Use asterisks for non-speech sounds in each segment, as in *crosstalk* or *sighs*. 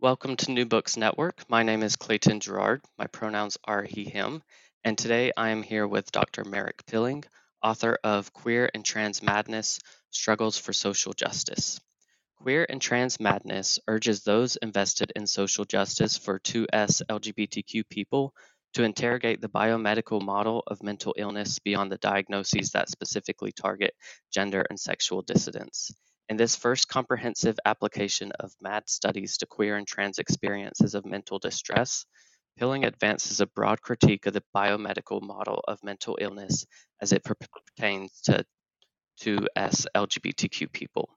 Welcome to New Books Network. My name is Clayton Gerard. My pronouns are he, him. And today I am here with Dr. Merrick Pilling, author of Queer and Trans Madness Struggles for Social Justice. Queer and Trans Madness urges those invested in social justice for 2S LGBTQ people to interrogate the biomedical model of mental illness beyond the diagnoses that specifically target gender and sexual dissidence. In this first comprehensive application of MAD studies to queer and trans experiences of mental distress, Pilling advances a broad critique of the biomedical model of mental illness as it pertains to, 2S LGBTQ people.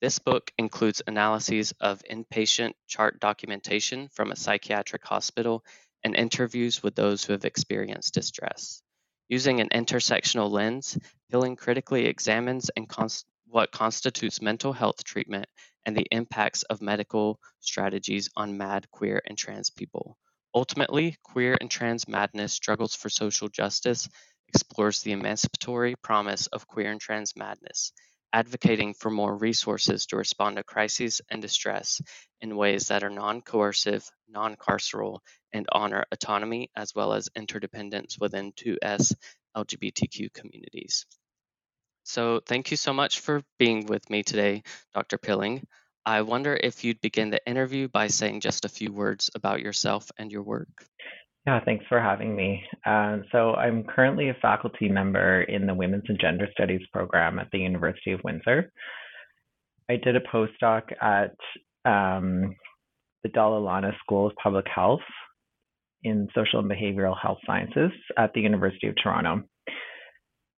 This book includes analyses of inpatient chart documentation from a psychiatric hospital and interviews with those who have experienced distress. Using an intersectional lens, Pilling critically examines and cons- what constitutes mental health treatment and the impacts of medical strategies on mad, queer, and trans people. Ultimately, Queer and Trans Madness Struggles for Social Justice explores the emancipatory promise of queer and trans madness, advocating for more resources to respond to crises and distress in ways that are non coercive, non carceral, and honor autonomy as well as interdependence within 2S LGBTQ communities. So thank you so much for being with me today, Dr. Pilling. I wonder if you'd begin the interview by saying just a few words about yourself and your work. Yeah, thanks for having me. Uh, so, I'm currently a faculty member in the Women's and Gender Studies program at the University of Windsor. I did a postdoc at um, the Dalla Lana School of Public Health in Social and Behavioral Health Sciences at the University of Toronto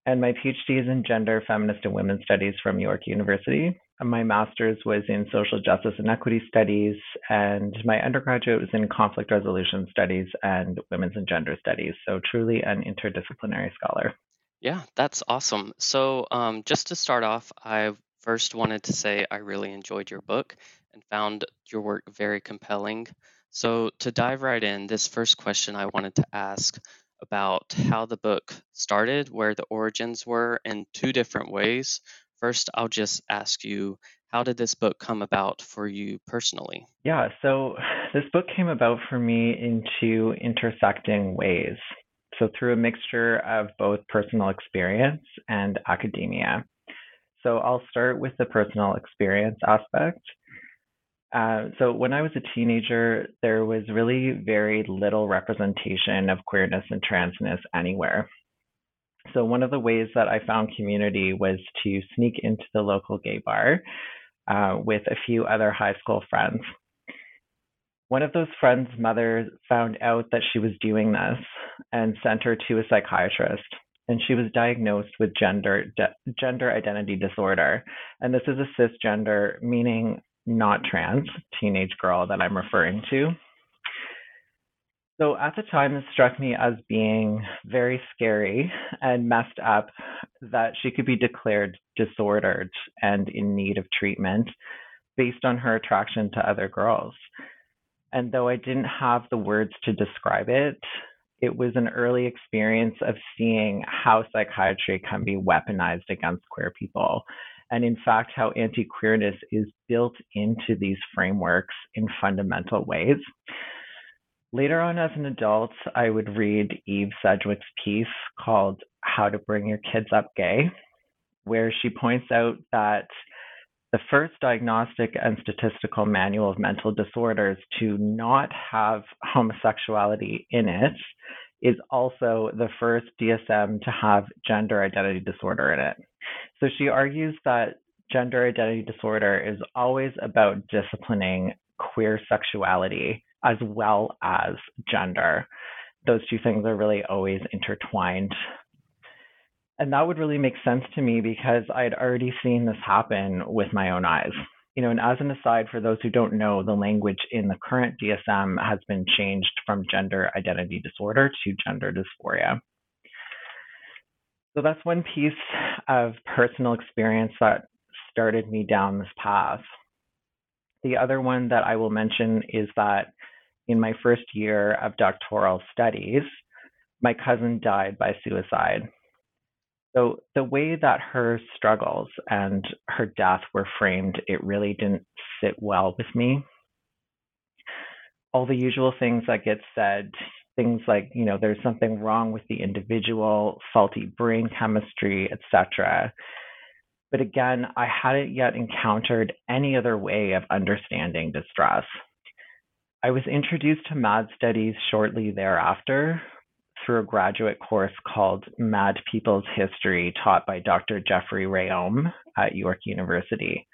and my PhD is in gender, feminist, and women's studies from York University. My master's was in social justice and equity studies, and my undergraduate was in conflict resolution studies and women's and gender studies. So, truly an interdisciplinary scholar. Yeah, that's awesome. So, um, just to start off, I first wanted to say I really enjoyed your book and found your work very compelling. So, to dive right in, this first question I wanted to ask about how the book started, where the origins were in two different ways. First, I'll just ask you, how did this book come about for you personally? Yeah, so *sighs* this book came about for me in two intersecting ways. So, through a mixture of both personal experience and academia. So, I'll start with the personal experience aspect. Uh, so when I was a teenager, there was really very little representation of queerness and transness anywhere. So one of the ways that I found community was to sneak into the local gay bar uh, with a few other high school friends. One of those friends' mother found out that she was doing this and sent her to a psychiatrist. And she was diagnosed with gender de- gender identity disorder, and this is a cisgender, meaning not trans teenage girl that I'm referring to. So at the time, it struck me as being very scary and messed up that she could be declared disordered and in need of treatment based on her attraction to other girls. And though I didn't have the words to describe it, it was an early experience of seeing how psychiatry can be weaponized against queer people and in fact how anti-queerness is built into these frameworks in fundamental ways. Later on as an adult, I would read Eve Sedgwick's piece called How to Bring Your Kids Up Gay, where she points out that the first diagnostic and statistical manual of mental disorders to not have homosexuality in it is also the first DSM to have gender identity disorder in it. So she argues that gender identity disorder is always about disciplining queer sexuality as well as gender. Those two things are really always intertwined. And that would really make sense to me because I'd already seen this happen with my own eyes. You know, and as an aside, for those who don't know, the language in the current DSM has been changed from gender identity disorder to gender dysphoria. So that's one piece of personal experience that started me down this path. The other one that I will mention is that in my first year of doctoral studies, my cousin died by suicide. So the way that her struggles and her death were framed, it really didn't sit well with me. All the usual things that get said, things like, you know, there's something wrong with the individual, faulty brain chemistry, etc. But again, I hadn't yet encountered any other way of understanding distress. I was introduced to MAD studies shortly thereafter through a graduate course called Mad People's History, taught by Dr. Geoffrey Reaume at York University.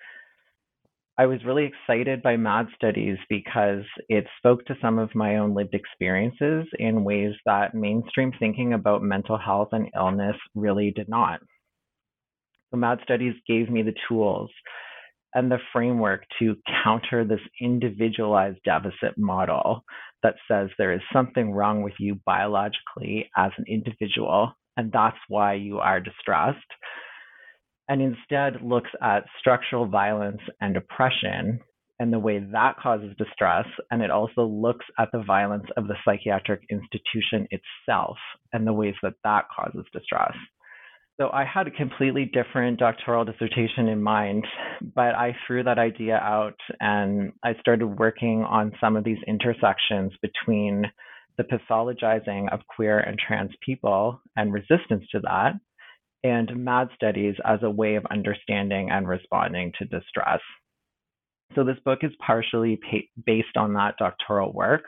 I was really excited by MAD studies because it spoke to some of my own lived experiences in ways that mainstream thinking about mental health and illness really did not. So MAD studies gave me the tools and the framework to counter this individualized deficit model that says there is something wrong with you biologically as an individual, and that's why you are distressed, and instead looks at structural violence and oppression and the way that causes distress. And it also looks at the violence of the psychiatric institution itself and the ways that that causes distress. So I had a completely different doctoral dissertation in mind, but I threw that idea out and I started working on some of these intersections between the pathologizing of queer and trans people and resistance to that, and MAD studies as a way of understanding and responding to distress. So this book is partially based on that doctoral work,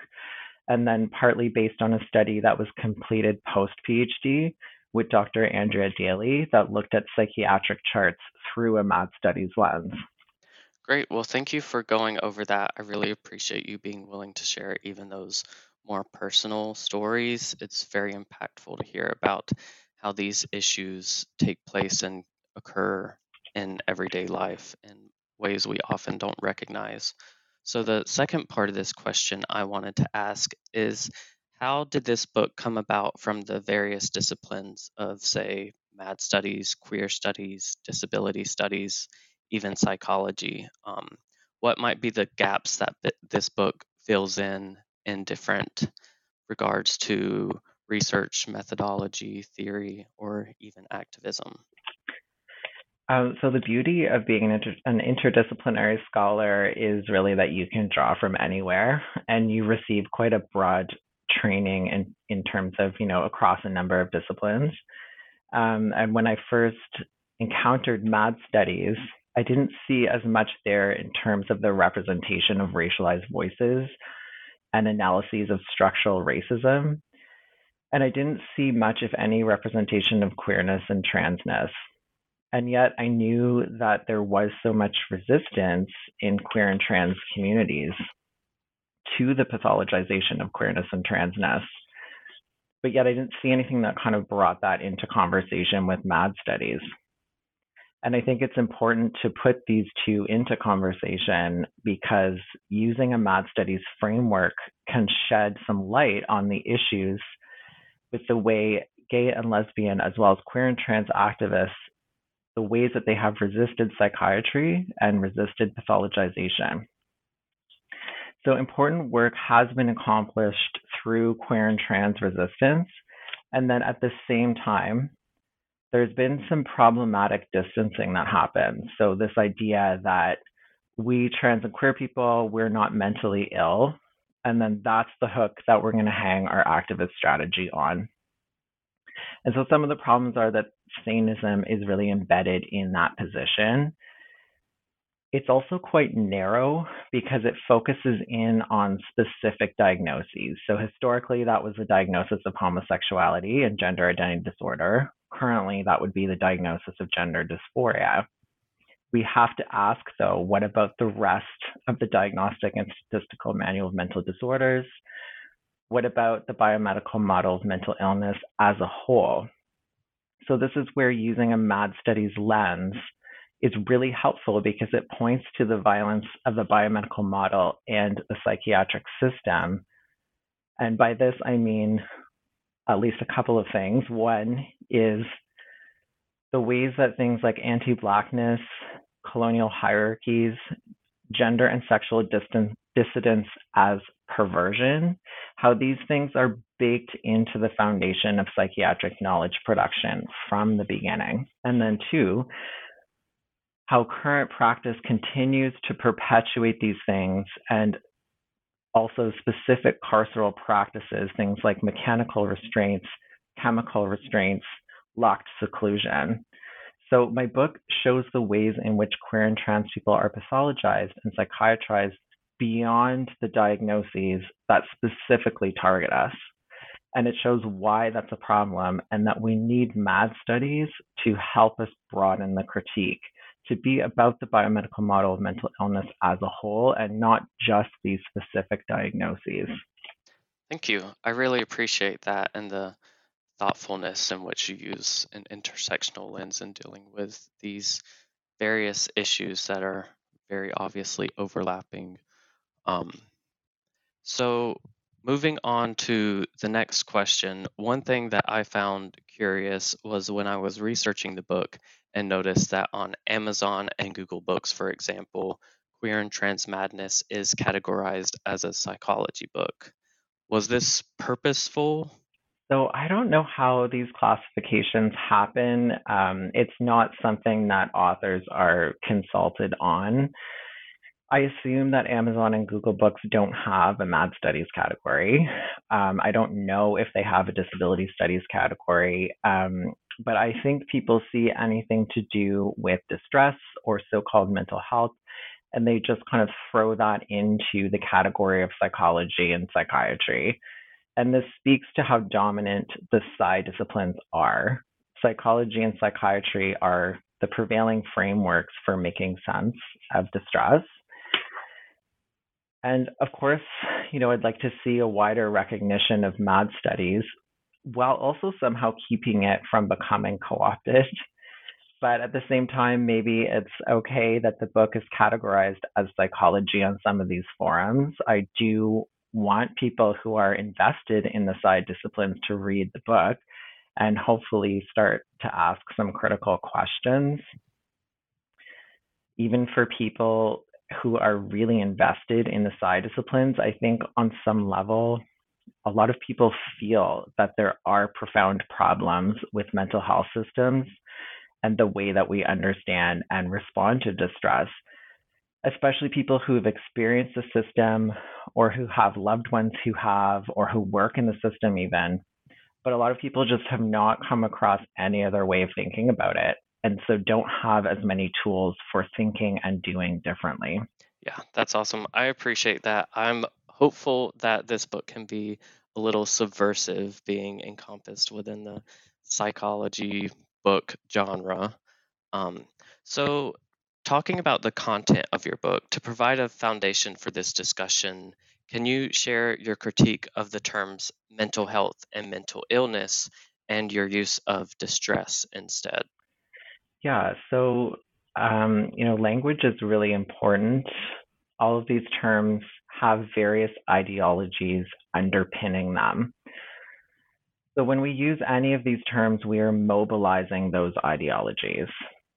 and then partly based on a study that was completed post PhD with Dr. Andrea Daley that looked at psychiatric charts through a MAD studies lens. Great. Well, thank you for going over that. I really appreciate you being willing to share even those more personal stories. It's very impactful to hear about how these issues take place and occur in everyday life in ways we often don't recognize. So, the second part of this question I wanted to ask is how did this book come about from the various disciplines of, say, MAD studies, queer studies, disability studies, even psychology? Um, what might be the gaps that this book fills in in different regards to research, methodology, theory, or even activism? Um, so the beauty of being an, inter- an, interdisciplinary scholar is really that you can draw from anywhere and you receive quite a broad training in, in terms of, you know, across a number of disciplines. Um, and when I first encountered MAD studies, I didn't see as much there in terms of the representation of racialized voices and analyses of structural racism. And I didn't see much, if any, representation of queerness and transness. And yet I knew that there was so much resistance in queer and trans communities to the pathologization of queerness and transness. But yet I didn't see anything that kind of brought that into conversation with MAD studies. And I think it's important to put these two into conversation because using a MAD studies framework can shed some light on the issues with the way gay and lesbian, as well as queer and trans activists, the ways that they have resisted psychiatry and resisted pathologization. So important work has been accomplished through queer and trans resistance. And then at the same time, there's been some problematic distancing that happens. So this idea that we trans and queer people, we're not mentally ill. And then that's the hook that we're going to hang our activist strategy on. And so some of the problems are that saneism is really embedded in that position it's also quite narrow because it focuses in on specific diagnoses. So, historically, that was the diagnosis of homosexuality and gender identity disorder. Currently, that would be the diagnosis of gender dysphoria. We have to ask, though, what about the rest of the Diagnostic and Statistical Manual of Mental Disorders? What about the biomedical model of mental illness as a whole? So, this is where using a MAD studies lens is really helpful because it points to the violence of the biomedical model and the psychiatric system. And by this, I mean at least a couple of things. One is the ways that things like anti Blackness, colonial hierarchies, gender and sexual distance, dissidence as perversion, how these things are baked into the foundation of psychiatric knowledge production from the beginning. And then, two, how current practice continues to perpetuate these things and also specific carceral practices, things like mechanical restraints, chemical restraints, locked seclusion. So, my book shows the ways in which queer and trans people are pathologized and psychiatrized beyond the diagnoses that specifically target us. And it shows why that's a problem and that we need MAD studies to help us broaden the critique to be about the biomedical model of mental illness as a whole and not just these specific diagnoses. Thank you. I really appreciate that and the thoughtfulness in which you use an intersectional lens in dealing with these various issues that are very obviously overlapping. Um, so, moving on to the next question, one thing that I found curious was when I was researching the book and notice that on Amazon and Google Books, for example, Queer and Trans Madness is categorized as a psychology book. Was this purposeful? So I don't know how these classifications happen. Um, it's not something that authors are consulted on. I assume that Amazon and Google Books don't have a MAD studies category. Um, I don't know if they have a disability studies category. Um, but I think people see anything to do with distress or so called mental health, and they just kind of throw that into the category of psychology and psychiatry. And this speaks to how dominant the psy disciplines are. Psychology and psychiatry are the prevailing frameworks for making sense of distress. And of course, you know, I'd like to see a wider recognition of MAD studies while also somehow keeping it from becoming co opted. *laughs* But at the same time, maybe it's okay that the book is categorized as psychology on some of these forums. I do want people who are invested in the psy disciplines to read the book and hopefully start to ask some critical questions. Even for people who are really invested in the psy disciplines, I think on some level, a lot of people feel that there are profound problems with mental health systems and the way that we understand and respond to distress, especially people who have experienced the system or who have loved ones who have or who work in the system, even. But a lot of people just have not come across any other way of thinking about it. And so don't have as many tools for thinking and doing differently. Yeah, that's awesome. I appreciate that. I'm hopeful that this book can be a little subversive, being encompassed within the psychology book genre. Um, so, talking about the content of your book, to provide a foundation for this discussion, can you share your critique of the terms mental health and mental illness and your use of distress instead? Yeah, so um, you know, language is really important all of these terms have various ideologies underpinning them. So when we use any of these terms, we are mobilizing those ideologies.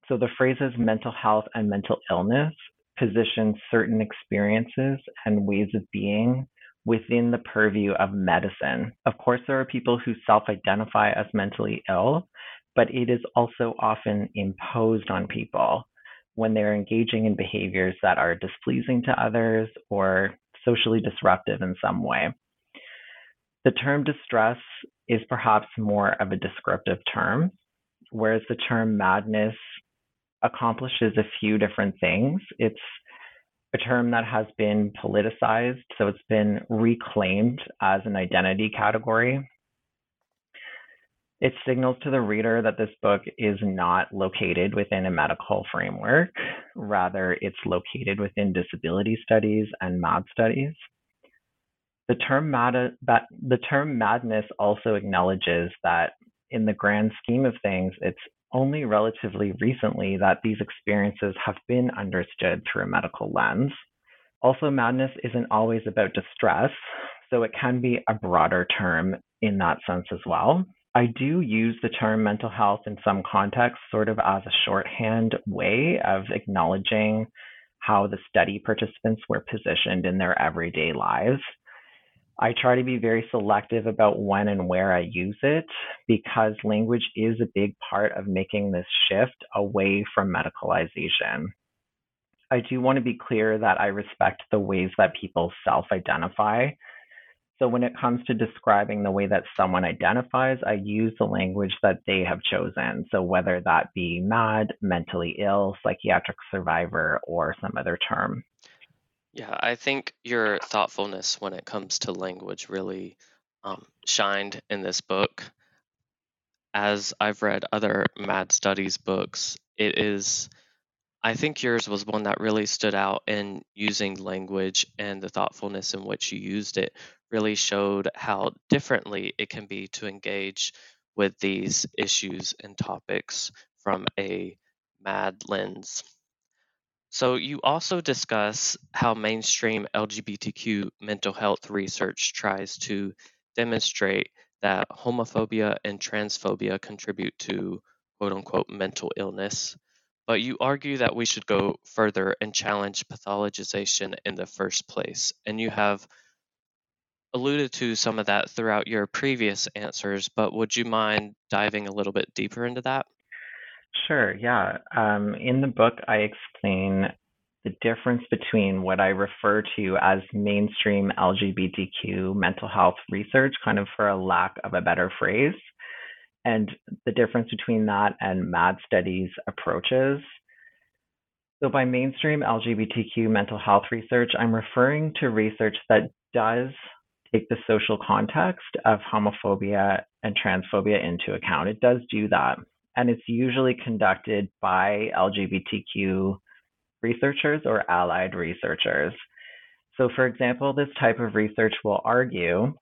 So the phrases mental health and mental illness position certain experiences and ways of being within the purview of medicine. Of course, there are people who self identify as mentally ill, but it is also often imposed on people when they're engaging in behaviors that are displeasing to others or socially disruptive in some way. The term distress is perhaps more of a descriptive term, whereas the term madness accomplishes a few different things. It's a term that has been politicized, so it's been reclaimed as an identity category. It signals to the reader that this book is not located within a medical framework. Rather, it's located within disability studies and MAD studies. The term, mad- the term madness also acknowledges that in the grand scheme of things, it's only relatively recently that these experiences have been understood through a medical lens. Also, madness isn't always about distress, so it can be a broader term in that sense as well. I do use the term mental health in some contexts sort of as a shorthand way of acknowledging how the study participants were positioned in their everyday lives. I try to be very selective about when and where I use it because language is a big part of making this shift away from medicalization. I do want to be clear that I respect the ways that people self identify. So, when it comes to describing the way that someone identifies, I use the language that they have chosen. So, whether that be mad, mentally ill, psychiatric survivor, or some other term. Yeah, I think your thoughtfulness when it comes to language really um, shined in this book. As I've read other Mad Studies books, it is, I think yours was one that really stood out in using language and the thoughtfulness in which you used it really showed how differently it can be to engage with these issues and topics from a mad lens. So, you also discuss how mainstream LGBTQ mental health research tries to demonstrate that homophobia and transphobia contribute to quote unquote mental illness. But you argue that we should go further and challenge pathologization in the first place. And you have alluded to some of that throughout your previous answers, but would you mind diving a little bit deeper into that? Sure, yeah. Um, in the book, I explain the difference between what I refer to as mainstream LGBTQ mental health research, kind of for a lack of a better phrase, and the difference between that and MAD studies approaches. So, by mainstream LGBTQ mental health research, I'm referring to research that does take the social context of homophobia and transphobia into account. It does do that and it's usually conducted by LGBTQ researchers or allied researchers. So, for example, this type of research will argue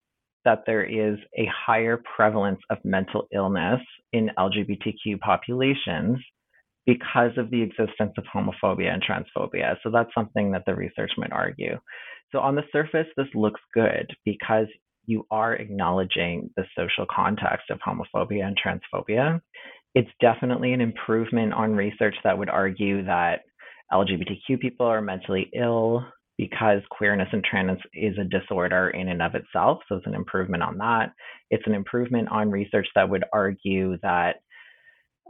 that there is a higher prevalence of mental illness in LGBTQ populations because of the existence of homophobia and transphobia. So, that's something that the research might argue. So, on the surface, this looks good because you are acknowledging the social context of homophobia and transphobia it's definitely an improvement on research that would argue that LGBTQ people are mentally ill because queerness and trans is a disorder in and of itself. So it's an improvement on that. It's an improvement on research that would argue that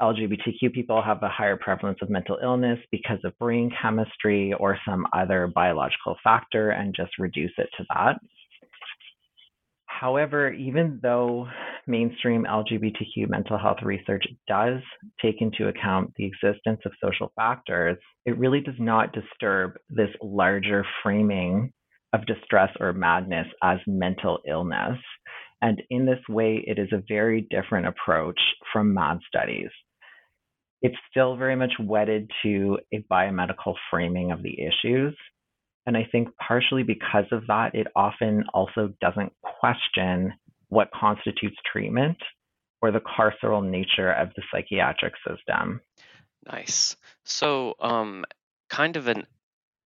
LGBTQ people have a higher prevalence of mental illness because of brain chemistry or some other biological factor and just reduce it to that. However, even though mainstream LGBTQ mental health research does take into account the existence of social factors, it really does not disturb this larger framing of distress or madness as mental illness. And in this way, it is a very different approach from MAD studies. It's still very much wedded to a biomedical framing of the issues. And I think partially because of that, it often also doesn't question what constitutes treatment or the carceral nature of the psychiatric system. Nice. So, um, kind of a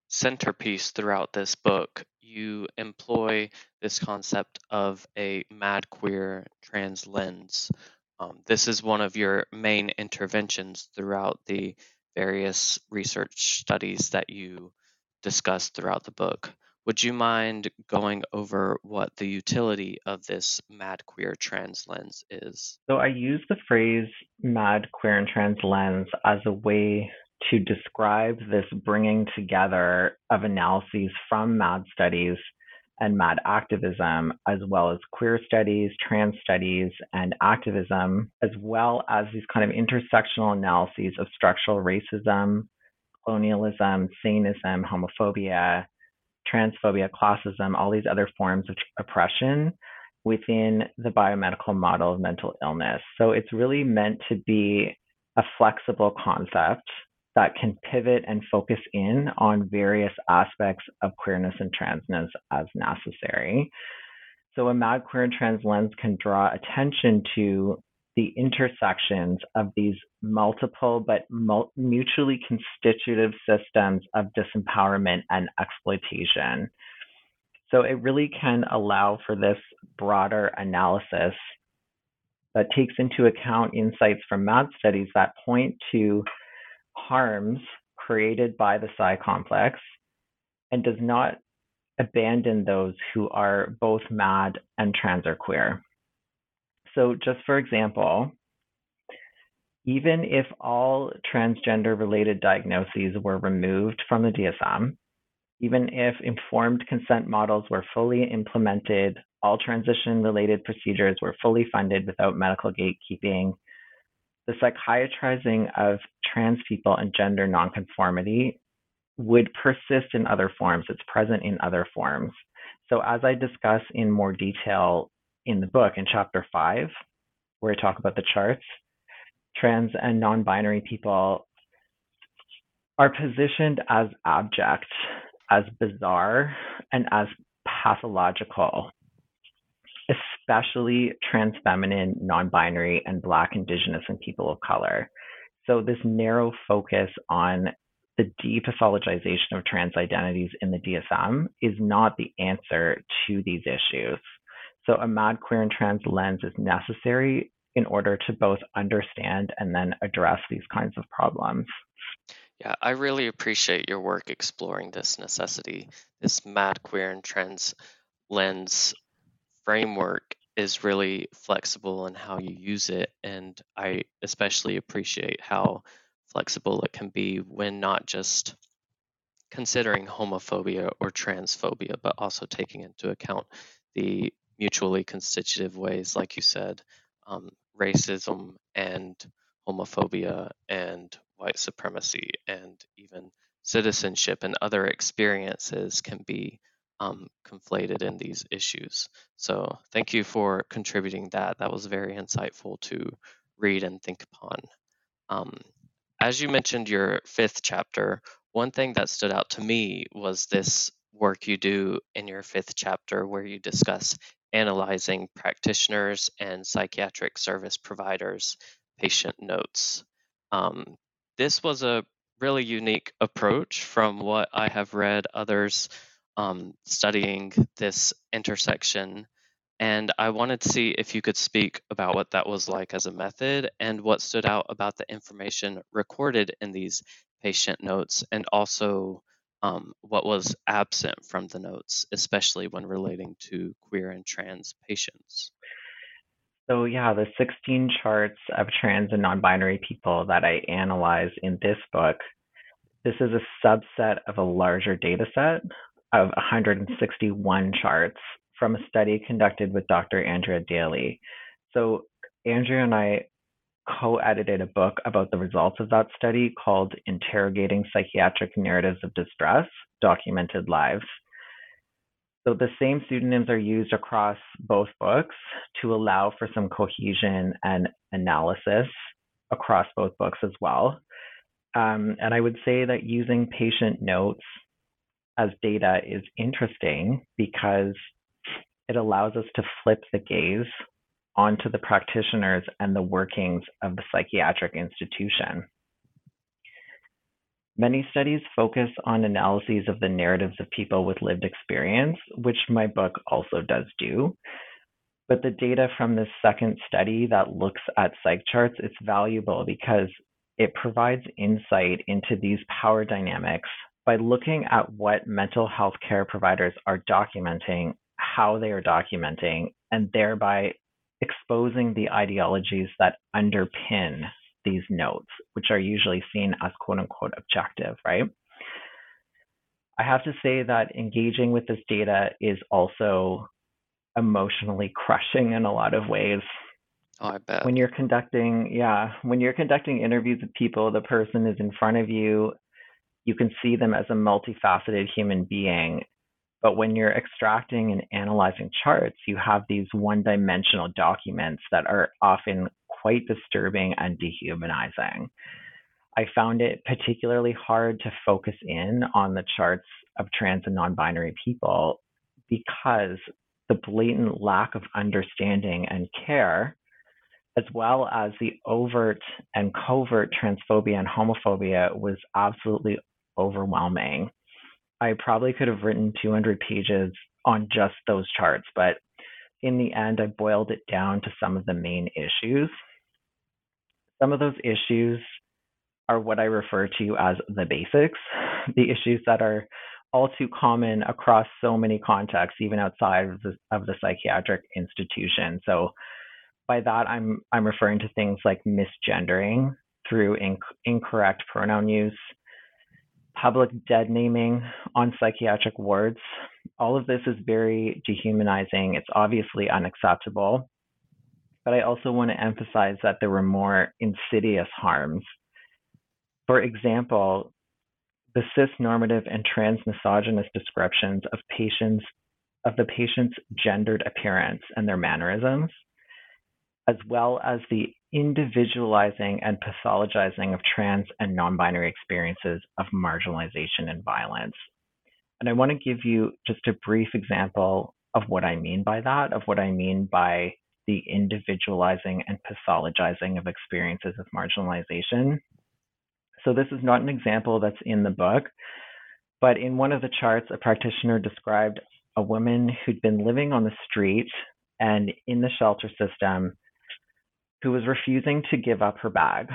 centerpiece throughout this book, you employ this concept of a mad queer trans lens. Um, this is one of your main interventions throughout the various research studies that you discuss throughout the book. Would you mind going over what the utility of this mad queer trans lens is? So I use the phrase mad queer and trans lens as a way to describe this bringing together of analyses from MAD studies and MAD activism, as well as queer studies, trans studies, and activism, as well as these kind of intersectional analyses of structural racism, colonialism, saneism, homophobia, transphobia, classism, all these other forms of oppression within the biomedical model of mental illness. So it's really meant to be a flexible concept that can pivot and focus in on various aspects of queerness and transness as necessary. So a mad queer and trans lens can draw attention to the intersections of these multiple but mutually constitutive systems of disempowerment and exploitation. So it really can allow for this broader analysis that takes into account insights from MAD studies that point to harms created by the psy complex and does not abandon those who are both mad and trans or queer. So, just for example, even if all transgender related diagnoses were removed from the DSM, even if informed consent models were fully implemented, all transition related procedures were fully funded without medical gatekeeping, the psychiatrizing of trans people and gender nonconformity would persist in other forms. It's present in other forms. So, as I discuss in more detail in the book in chapter five, where I talk about the charts, trans and non binary people are positioned as abject, as bizarre, and as pathological especially trans feminine, non binary, and Black, Indigenous, and people of color. So, this narrow focus on the depathologization of trans identities in the DSM is not the answer to these issues. So, a mad, queer, and trans lens is necessary in order to both understand and then address these kinds of problems. Yeah, I really appreciate your work exploring this necessity, this mad, queer, and trans lens framework is really flexible in how you use it. And I especially appreciate how flexible it can be when not just considering homophobia or transphobia, but also taking into account the mutually constitutive ways, like you said, um, racism and homophobia and white supremacy and even citizenship and other experiences can be um, conflated in these issues. So thank you for contributing that. That was very insightful to read and think upon. Um, as you mentioned your fifth chapter, one thing that stood out to me was this work you do in your fifth chapter where you discuss analyzing practitioners and psychiatric service providers' patient notes. Um, this was a really unique approach from what I have read others um, studying this intersection. And I wanted to see if you could speak about what that was like as a method and what stood out about the information recorded in these patient notes, and also um, what was absent from the notes, especially when relating to queer and trans patients. So, yeah, the 16 charts of trans and non binary people that I analyze in this book, this is a subset of a larger data set of 161 charts from a study conducted with Dr. Andrea Daley. So, Andrea and I co edited a book about the results of that study called Interrogating Psychiatric Narratives of Distress Documented Lives. So, the same pseudonyms are used across both books to allow for some cohesion and analysis across both books as well. Um, and I would say that using patient notes as data is interesting because it allows us to flip the gaze onto the practitioners and the workings of the psychiatric institution. Many studies focus on analyses of the narratives of people with lived experience, which my book also does do. But the data from this second study that looks at psych charts, it's valuable because it provides insight into these power dynamics by looking at what mental health care providers are documenting, how they are documenting, and thereby exposing the ideologies that underpin these notes, which are usually seen as quote unquote objective, right? I have to say that engaging with this data is also emotionally crushing in a lot of ways. Oh, I bet. When you're conducting, yeah, when you're conducting interviews with people, the person is in front of you. You can see them as a multifaceted human being. But when you're extracting and analyzing charts, you have these one dimensional documents that are often quite disturbing and dehumanizing. I found it particularly hard to focus in on the charts of trans and non binary people because the blatant lack of understanding and care, as well as the overt and covert transphobia and homophobia, was absolutely overwhelming. I probably could have written 200 pages on just those charts, but in the end, I boiled it down to some of the main issues. Some of those issues are what I refer to as the basics, the issues that are all too common across so many contexts, even outside of the, of the psychiatric institution. So by that, I'm I'm referring to things like misgendering through inc- incorrect pronoun use, public dead naming on psychiatric wards. All of this is very dehumanizing. It's obviously unacceptable. But I also want to emphasize that there were more insidious harms for example, the cis-normative and trans-misogynist descriptions of patients of the patient's gendered appearance and their mannerisms, as well as the individualizing and pathologizing of trans and non-binary experiences of marginalization and violence. And I want to give you just a brief example of what I mean by that, of what I mean by the individualizing and pathologizing of experiences of marginalization so this is not an example that's in the book, but in one of the charts, a practitioner described a woman who'd been living on the street and in the shelter system who was refusing to give up her bag.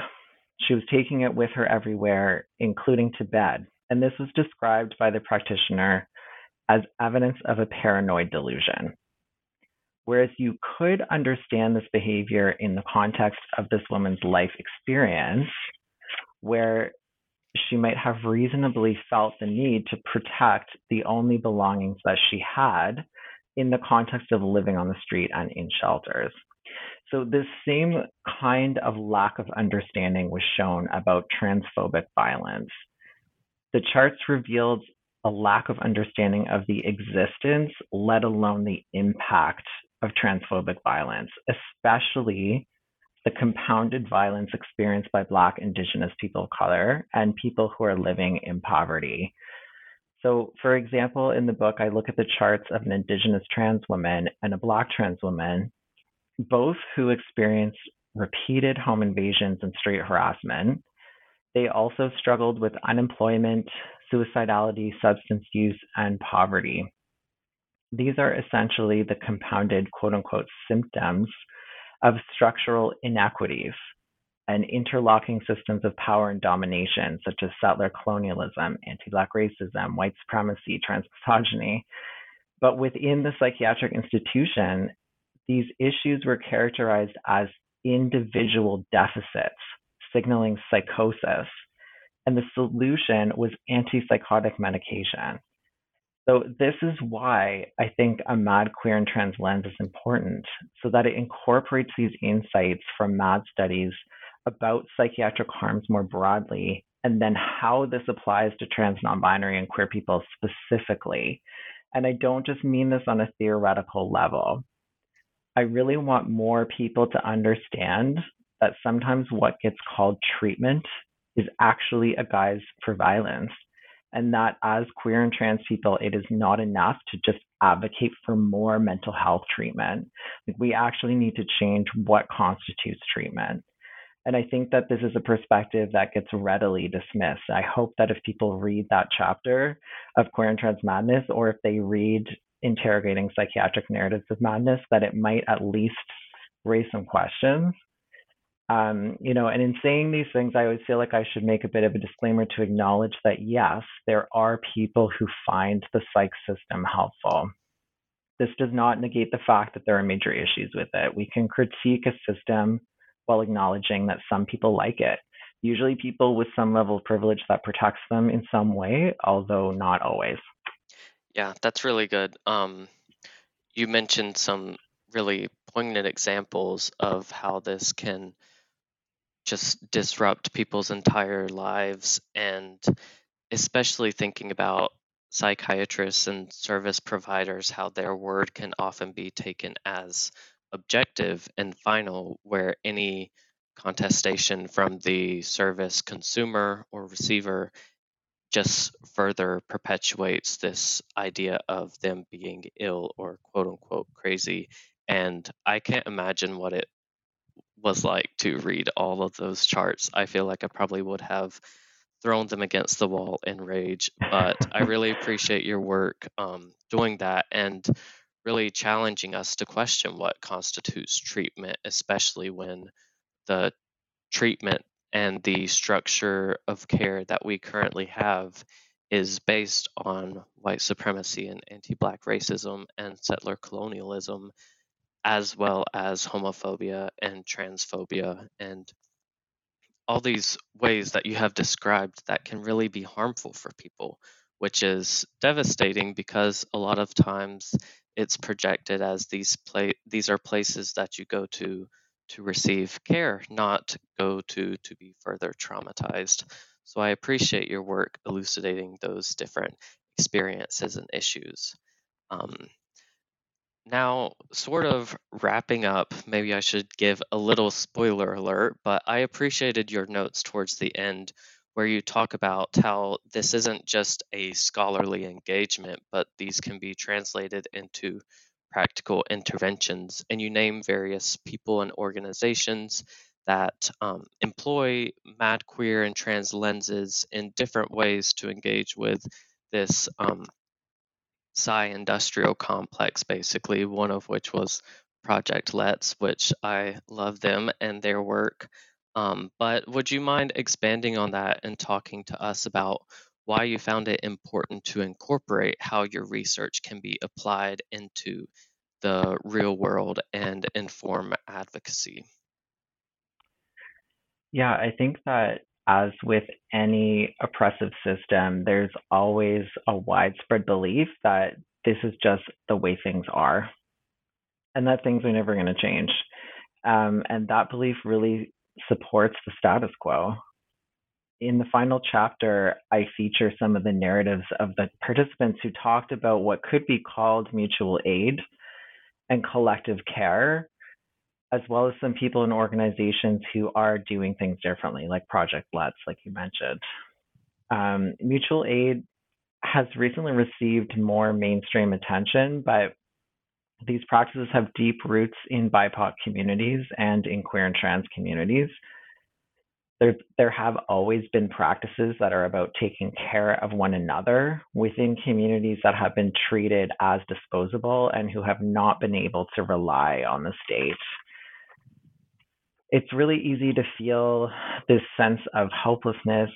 She was taking it with her everywhere, including to bed. And this was described by the practitioner as evidence of a paranoid delusion. Whereas you could understand this behavior in the context of this woman's life experience, where she might have reasonably felt the need to protect the only belongings that she had in the context of living on the street and in shelters. So, this same kind of lack of understanding was shown about transphobic violence. The charts revealed a lack of understanding of the existence, let alone the impact of transphobic violence, especially the compounded violence experienced by Black, Indigenous people of color, and people who are living in poverty. So, for example, in the book, I look at the charts of an Indigenous trans woman and a Black trans woman, both who experienced repeated home invasions and street harassment. They also struggled with unemployment, suicidality, substance use, and poverty. These are essentially the compounded quote unquote symptoms of structural inequities and interlocking systems of power and domination, such as settler colonialism, anti Black racism, white supremacy, transmisogyny. But within the psychiatric institution, these issues were characterized as individual deficits, signaling psychosis. And the solution was antipsychotic medication. So this is why I think a MAD queer and trans lens is important, so that it incorporates these insights from MAD studies about psychiatric harms more broadly, and then how this applies to trans, non-binary, and queer people specifically. And I don't just mean this on a theoretical level. I really want more people to understand that sometimes what gets called treatment is actually a guise for violence and that as queer and trans people, it is not enough to just advocate for more mental health treatment. Like we actually need to change what constitutes treatment. And I think that this is a perspective that gets readily dismissed. I hope that if people read that chapter of Queer and Trans Madness, or if they read Interrogating Psychiatric Narratives of Madness, that it might at least raise some questions um, you know, and in saying these things, I always feel like I should make a bit of a disclaimer to acknowledge that yes, there are people who find the psych system helpful. This does not negate the fact that there are major issues with it. We can critique a system while acknowledging that some people like it. usually people with some level of privilege that protects them in some way, although not always. Yeah, that's really good. Um, you mentioned some really poignant examples of how this can just disrupt people's entire lives, and especially thinking about psychiatrists and service providers, how their word can often be taken as objective and final, where any contestation from the service consumer or receiver just further perpetuates this idea of them being ill or quote unquote crazy. And I can't imagine what it was like to read all of those charts. I feel like I probably would have thrown them against the wall in rage. But I *laughs* really appreciate your work um, doing that and really challenging us to question what constitutes treatment, especially when the treatment and the structure of care that we currently have is based on white supremacy and anti black racism and settler colonialism, as well as homophobia and transphobia and all these ways that you have described that can really be harmful for people, which is devastating because a lot of times it's projected as these pla- these are places that you go to to receive care, not go to to be further traumatized. So I appreciate your work elucidating those different experiences and issues. Um, now, sort of wrapping up, maybe I should give a little spoiler alert, but I appreciated your notes towards the end where you talk about how this isn't just a scholarly engagement, but these can be translated into practical interventions. And you name various people and organizations that um, employ mad, queer, and trans lenses in different ways to engage with this um, psy industrial complex, basically, one of which was Project LETS, which I love them and their work. Um, but would you mind expanding on that and talking to us about why you found it important to incorporate how your research can be applied into the real world and inform advocacy? Yeah, I think that as with any oppressive system, there's always a widespread belief that this is just the way things are and that things are never going to change. Um, and that belief really supports the status quo. In the final chapter, I feature some of the narratives of the participants who talked about what could be called mutual aid and collective care as well as some people and organizations who are doing things differently, like Project LETS, like you mentioned. Um, mutual aid has recently received more mainstream attention, but these practices have deep roots in BIPOC communities and in queer and trans communities. There, there have always been practices that are about taking care of one another within communities that have been treated as disposable and who have not been able to rely on the state it's really easy to feel this sense of helplessness,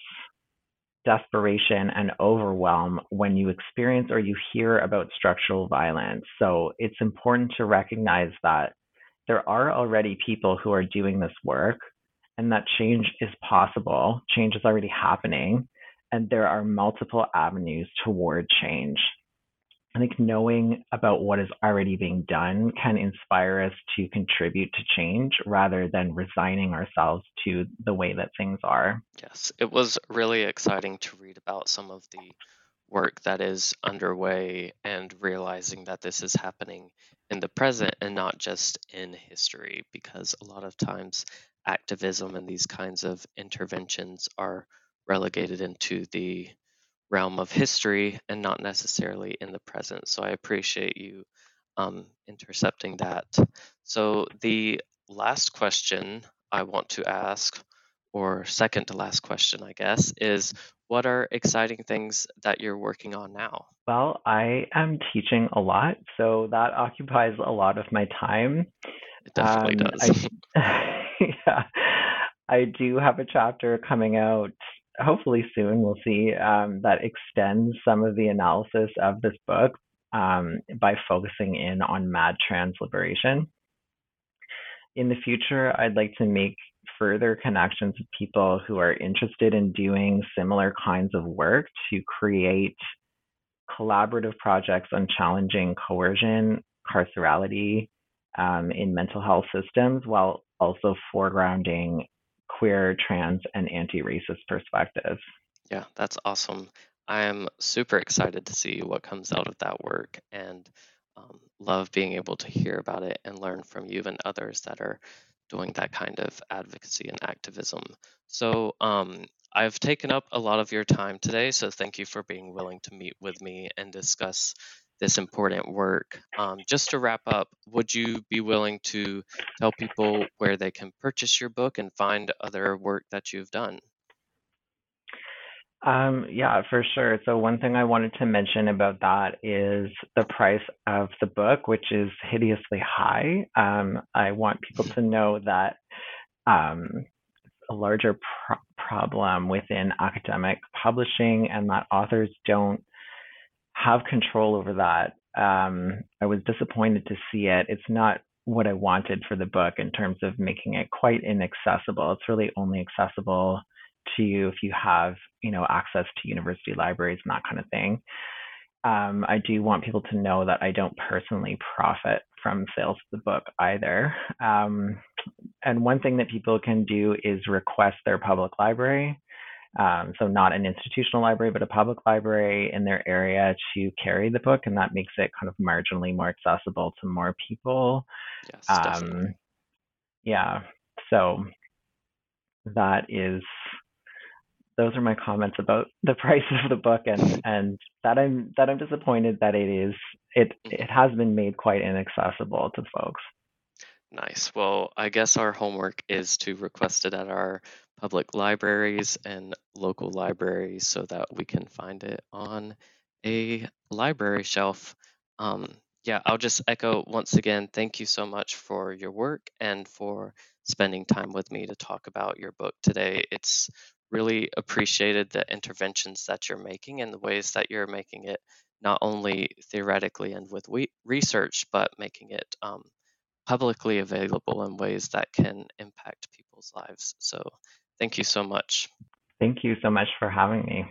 desperation, and overwhelm when you experience or you hear about structural violence. So it's important to recognize that there are already people who are doing this work and that change is possible. Change is already happening, and there are multiple avenues toward change. I think knowing about what is already being done can inspire us to contribute to change rather than resigning ourselves to the way that things are. Yes, it was really exciting to read about some of the work that is underway and realizing that this is happening in the present and not just in history, because a lot of times activism and these kinds of interventions are relegated into the realm of history and not necessarily in the present. So I appreciate you um, intercepting that. So the last question I want to ask, or second to last question, I guess, is what are exciting things that you're working on now? Well, I am teaching a lot, so that occupies a lot of my time. It definitely um, does. I, *laughs* yeah, I do have a chapter coming out hopefully soon we'll see um, that extends some of the analysis of this book um, by focusing in on mad trans liberation. In the future, I'd like to make further connections with people who are interested in doing similar kinds of work to create collaborative projects on challenging coercion, carcerality um, in mental health systems while also foregrounding queer, trans, and anti racist perspectives. Yeah, that's awesome. I am super excited to see what comes out of that work and um, love being able to hear about it and learn from you and others that are doing that kind of advocacy and activism. So, um, I've taken up a lot of your time today, so thank you for being willing to meet with me and discuss this important work. Um, just to wrap up, would you be willing to tell people where they can purchase your book and find other work that you've done? Um, yeah, for sure. So one thing I wanted to mention about that is the price of the book, which is hideously high. Um, I want people to know that um, a larger pro- problem within academic publishing and that authors don't have control over that. Um, I was disappointed to see it. It's not what I wanted for the book in terms of making it quite inaccessible. It's really only accessible to you if you have, you know, access to university libraries and that kind of thing. Um, I do want people to know that I don't personally profit from sales of the book either. Um, and one thing that people can do is request their public library. Um, so not an institutional library, but a public library in their area to carry the book, and that makes it kind of marginally more accessible to more people. Yes, um, yeah. So that is those are my comments about the *laughs* price of the book and and that I'm that I'm disappointed that it is it mm-hmm. it has been made quite inaccessible to folks. Nice. Well, I guess our homework is to request it at our public libraries and local libraries so that we can find it on a library shelf. Um, yeah, I'll just echo once again thank you so much for your work and for spending time with me to talk about your book today. It's really appreciated the interventions that you're making and the ways that you're making it not only theoretically and with research, but making it um, publicly available in ways that can impact people's lives. So, Thank you so much. Thank you so much for having me.